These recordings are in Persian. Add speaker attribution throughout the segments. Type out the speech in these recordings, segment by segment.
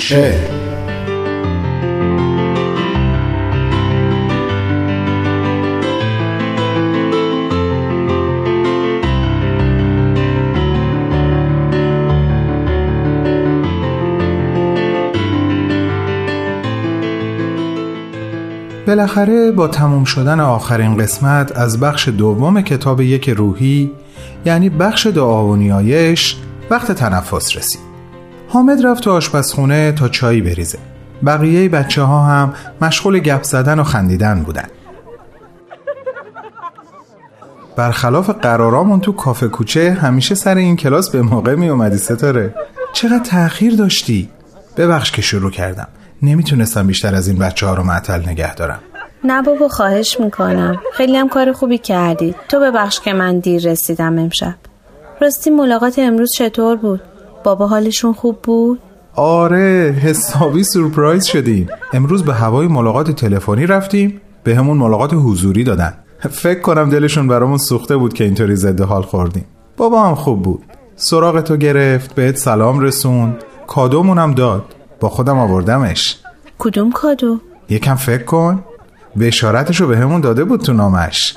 Speaker 1: گوشه
Speaker 2: بالاخره با تموم شدن آخرین قسمت از بخش دوم کتاب یک روحی یعنی بخش دعا و نیایش وقت تنفس رسید. حامد رفت تو آشپزخونه تا چایی بریزه. بقیه بچه ها هم مشغول گپ زدن و خندیدن بودن. برخلاف قرارامون تو کافه کوچه همیشه سر این کلاس به موقع می اومدی ستاره. چقدر تأخیر داشتی؟ ببخش که شروع کردم. نمی‌تونستم بیشتر از این بچه ها رو معطل نگه دارم.
Speaker 3: نه بابا خواهش می‌کنم. خیلی هم کار خوبی کردی. تو ببخش که من دیر رسیدم امشب. راستی ملاقات امروز چطور بود؟ بابا حالشون خوب بود؟
Speaker 2: آره حسابی سورپرایز شدیم. امروز به هوای ملاقات تلفنی رفتیم به همون ملاقات حضوری دادن. فکر کنم دلشون برامون سوخته بود که اینطوری زده حال خوردیم. بابا هم خوب بود. سراغ تو گرفت بهت سلام رسوند. کادومونم داد. با خودم آوردمش.
Speaker 3: کدوم کادو؟
Speaker 2: یکم فکر کن. بشارتشو به همون داده بود تو نامش.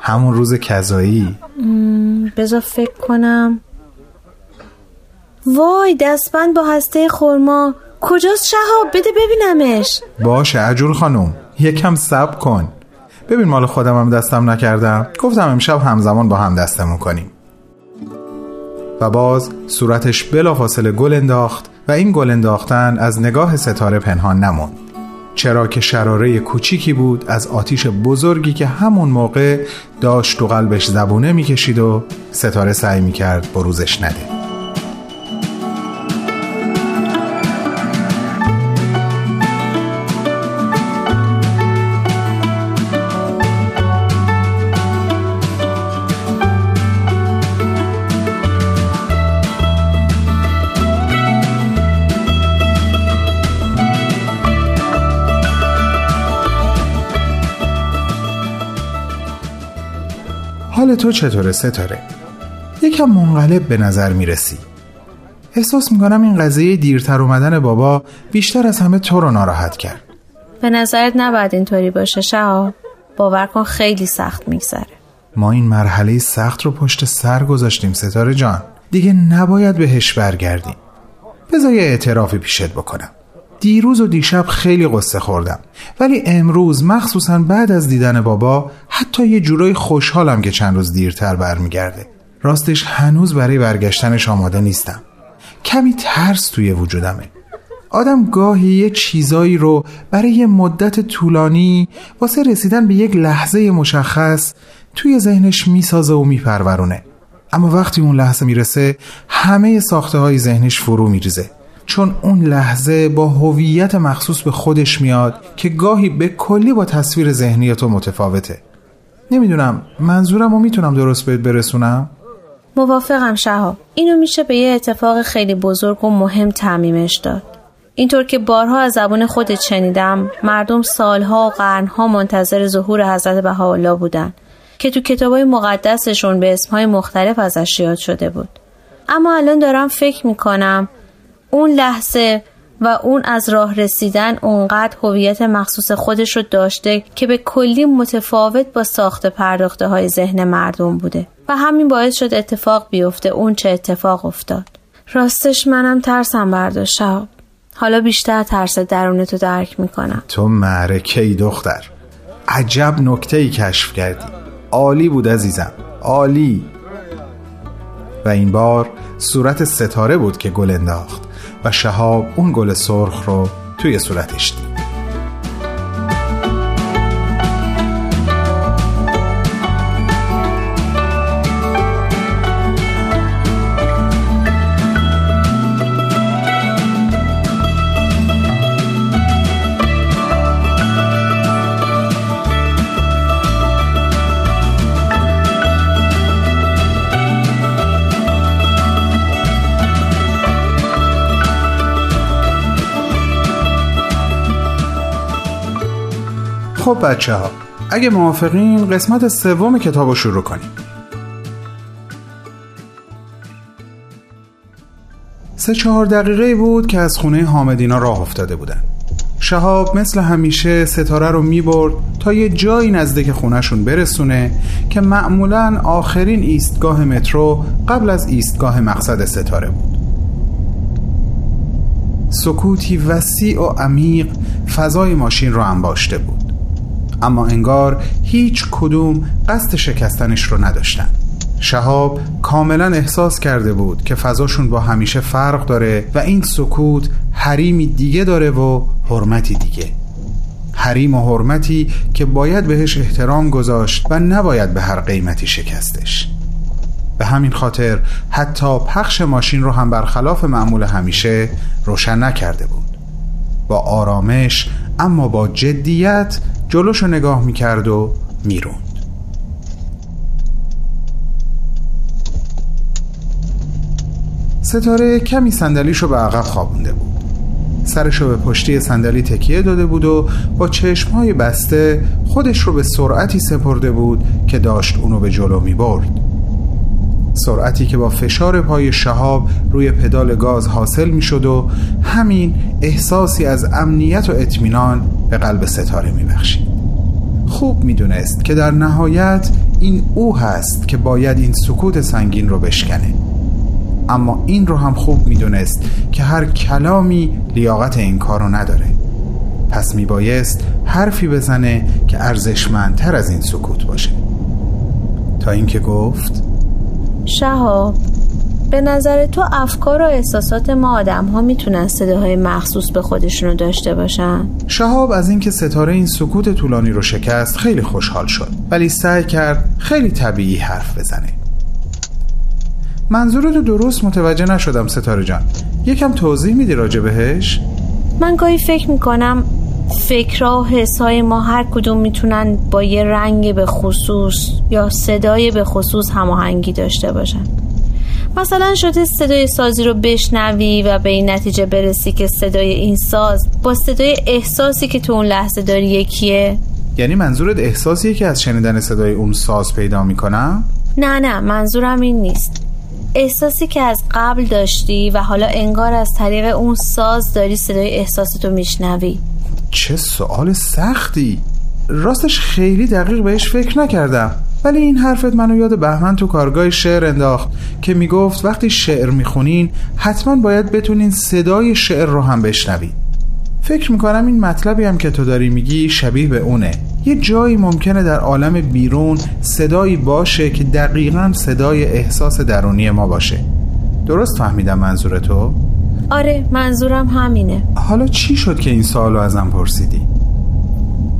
Speaker 2: همون روز کذایی.
Speaker 3: بذار فکر کنم. وای دستبند با هسته خورما کجاست شهاب؟ بده ببینمش.
Speaker 2: باشه عجول خانم یکم صبر کن. ببین مال خودم هم دستم نکردم. گفتم امشب همزمان با هم دستمون کنیم. و باز صورتش بلافاصله گل انداخت و این گل انداختن از نگاه ستاره پنهان نموند چرا که شراره کوچیکی بود از آتیش بزرگی که همون موقع داشت تو قلبش زبونه می‌کشید و ستاره سعی می‌کرد بروزش نده. تو چطوره ستاره؟ یکم منقلب به نظر می‌رسی. احساس می‌کنم این قضیه دیرتر اومدن بابا بیشتر از همه تو رو ناراحت کرد.
Speaker 3: به نظرت نباید اینطوری باشه شهاب؟ باور کن خیلی سخت میگذره.
Speaker 2: ما این مرحله سخت رو پشت سر گذاشتیم ستاره جان. دیگه نباید بهش برگردیم. بذار یه اعترافی پیشت بکنم. دیروز و دیشب خیلی قصه خوردم. ولی امروز مخصوصا بعد از دیدن بابا حتی یه جورای خوشحالم که چند روز دیرتر برمیگرده. راستش هنوز برای برگشتنش آماده نیستم. کمی ترس توی وجودمه. آدم گاهی یه چیزایی رو برای یه مدت طولانی واسه رسیدن به یک لحظه مشخص توی ذهنش می‌سازه و میپرورونه. اما وقتی اون لحظه می‌رسه همه ساخته های ذهنش فرو میریزه. چون اون لحظه با هویت مخصوص به خودش میاد که گاهی به کلی با تصویر ذهنی تو متفاوته. نمی‌دونم منظورم رو می‌تونم درست بهت برسونم؟
Speaker 3: موافقم شهاب. اینو میشه به یه اتفاق خیلی بزرگ و مهم تعمیمش داد. اینطور که بارها از زبون خودت شنیدم مردم سالها و قرنها منتظر ظهور حضرت بهاءالله بودن که تو کتابای مقدسشون به اسمهای مختلف ازش یاد شده بود. اما الان دارم فکر می‌کنم اون لحظه و اون از راه رسیدن اونقدر هویت مخصوص خودش رو داشته که به کلی متفاوت با ساخت پرداخته های ذهن مردم بوده و همین باعث شد اتفاق بیفته اون چه اتفاق افتاد. راستش منم ترسم برداشت حالا بیشتر ترس درونتو درک می‌کنم.
Speaker 2: تو معرکه ای دختر. عجب نکته ای کشف کردی. عالی بود عزیزم. عالی. و این بار صورت ستاره بود که گل انداخت. و شهاب اون گل سرخ رو توی صورتش دید. خب بچه ها اگه موافقین قسمت سوم کتاب رو شروع کنیم. سه چهار دقیقه بود که از خونه حامدینا راه افتاده بودن. شهاب مثل همیشه ستاره رو می‌برد تا یه جایی نزدیک خونهشون برسونه که معمولا آخرین ایستگاه مترو قبل از ایستگاه مقصد ستاره بود. سکوتی وسیع و عمیق فضای ماشین رو انباشته بود. اما انگار هیچ کدوم قصد شکستنش رو نداشتن. شهاب کاملا احساس کرده بود که فضاشون با همیشه فرق داره و این سکوت حریمی دیگه داره و حرمتی دیگه. حریم و حرمتی که باید بهش احترام گذاشت و نباید به هر قیمتی شکستش. به همین خاطر حتی پخش ماشین رو هم برخلاف معمول همیشه روشن نکرده بود. با آرامش اما با جدیت جلوش رو نگاه می‌کرد و می‌روند. ستاره کمی صندلیش رو به عقب خوابونده بود. سرش رو به پشتی صندلی تکیه داده بود و با چشمهای بسته خودش رو به سرعتی سپرده بود که داشت اونو به جلو می برد سرعتی که با فشار پای شهاب روی پدال گاز حاصل می شد و همین احساسی از امنیت و اطمینان به قلب ستاره می بخشید. خوب می دونست که در نهایت این او هست که باید این سکوت سنگین رو بشکنه. اما این رو هم خوب می‌دونست که هر کلامی لیاقت این کار رو نداره. پس میبایست حرفی بزنه که ارزشمندتر از این سکوت باشه. تا اینکه گفت
Speaker 3: شهاب. به نظر تو افکار و احساسات ما آدم ها می‌تونن صداهای مخصوص به خودشونو داشته باشن؟
Speaker 2: شهاب از اینکه ستاره این سکوت طولانی رو شکست خیلی خوشحال شد ولی سعی کرد خیلی طبیعی حرف بزنه. منظورتو درست متوجه نشدم ستاره جان. یکم توضیح میدی راجع بهش؟
Speaker 3: من گاهی فکر می‌کنم فکرها و حسای ما هر کدوم می‌تونن با یه رنگ به خصوص یا صدای به خصوص هماهنگی داشته باشن. مثلا شده صدای سازی رو بشنوی و به این نتیجه برسی که صدای این ساز با صدای احساسی که تو اون لحظه داری یکیه؟
Speaker 2: یعنی منظورت احساسیه که از شنیدن صدای اون ساز پیدا می‌کنم؟
Speaker 3: نه نه منظورم این نیست. احساسی که از قبل داشتی و حالا انگار از طریق اون ساز داری صدای احساستو میشنوی.
Speaker 2: چه سوال سختی. راستش خیلی دقیق بهش فکر نکردم. ولی این حرفت منو یاد بهمن تو کارگاه شعر انداخت که می‌گفت وقتی شعر می‌خونین حتما باید بتونین صدای شعر رو هم بشنوید فکر می‌کنم این مطلبی هم که تو داری میگی شبیه به اونه یه جایی ممکنه در عالم بیرون صدایی باشه که دقیقا صدای احساس درونی ما باشه درست فهمیدم منظور تو؟
Speaker 3: آره منظورم همینه
Speaker 2: حالا چی شد که این سوالو ازم پرسیدی؟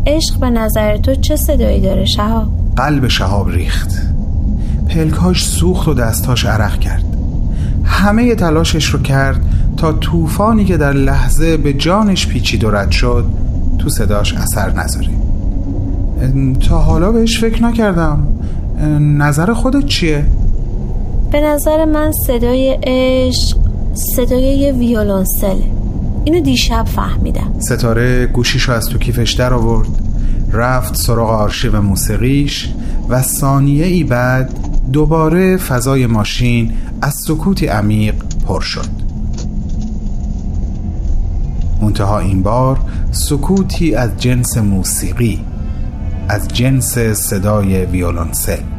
Speaker 3: عشق به نظر تو چه صدایی داره شهاب؟
Speaker 2: قلب شهاب ریخت. پلکاش سوخت و دستاش عرق کرد. همه تلاشش رو کرد تا طوفانی که در لحظه به جانش پیچید و رد شد تو صداش اثر نذاره. تا حالا بهش فکر نکردم. نظر خودت چیه؟
Speaker 3: به نظر من صدای عشق صدای یه ویولونسله اینو دیشب فهمیدم.
Speaker 2: ستاره گوشیشو از تو کیفش در آورد. رفت سراغ آرشیو موسیقیش و ثانیه ای بعد دوباره فضای ماشین از سکوتی عمیق پر شد. منتها این بار سکوتی از جنس موسیقی از جنس صدای ویولونسل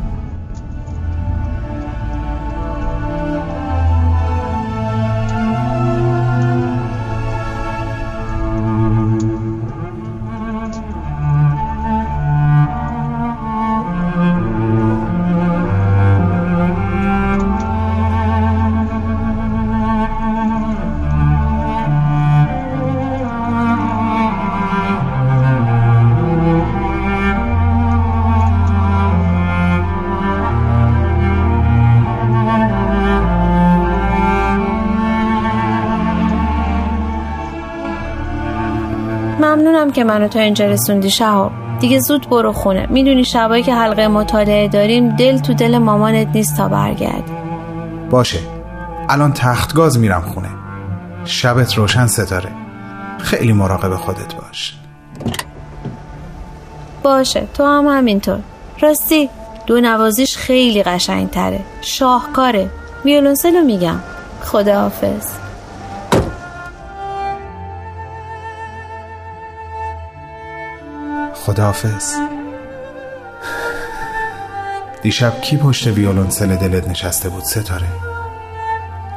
Speaker 3: ممنونم که منو تا اینجا رسوندی شهاب. دیگه زود برو خونه. می‌دونی شبایی که حلقه مطالعه داریم دل تو دل مامانت نیست تا برگردی
Speaker 2: باشه. الان تختگاز میرم خونه. شبت روشن ستاره. خیلی مراقب خودت باش.
Speaker 3: باشه تو هم همینطور. راستی دو نوازیش خیلی قشنگ تره شاهکاره. ویولونسلو میگم. خداحافظ.
Speaker 2: خداحافظ. دیشب کی پشت ویولونسل دلت نشسته بود ستاره؟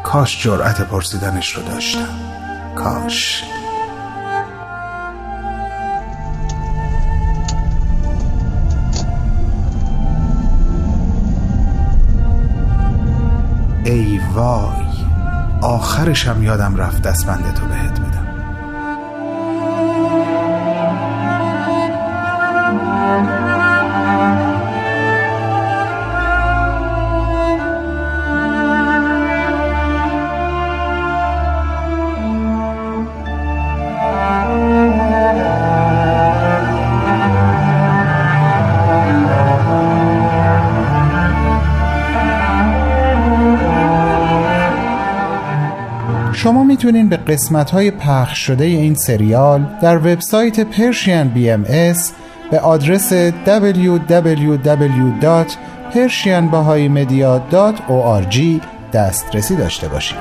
Speaker 2: کاش جرأت پرسیدنش رو داشتم. کاش. ای وای آخرشم یادم رفت دستبند تو بهت بدم. می‌تونین به قسمت های پخش شده این سریال در وبسایت پرشین اس به آدرس www.persianbahaimedia.org دسترسی داشته باشید.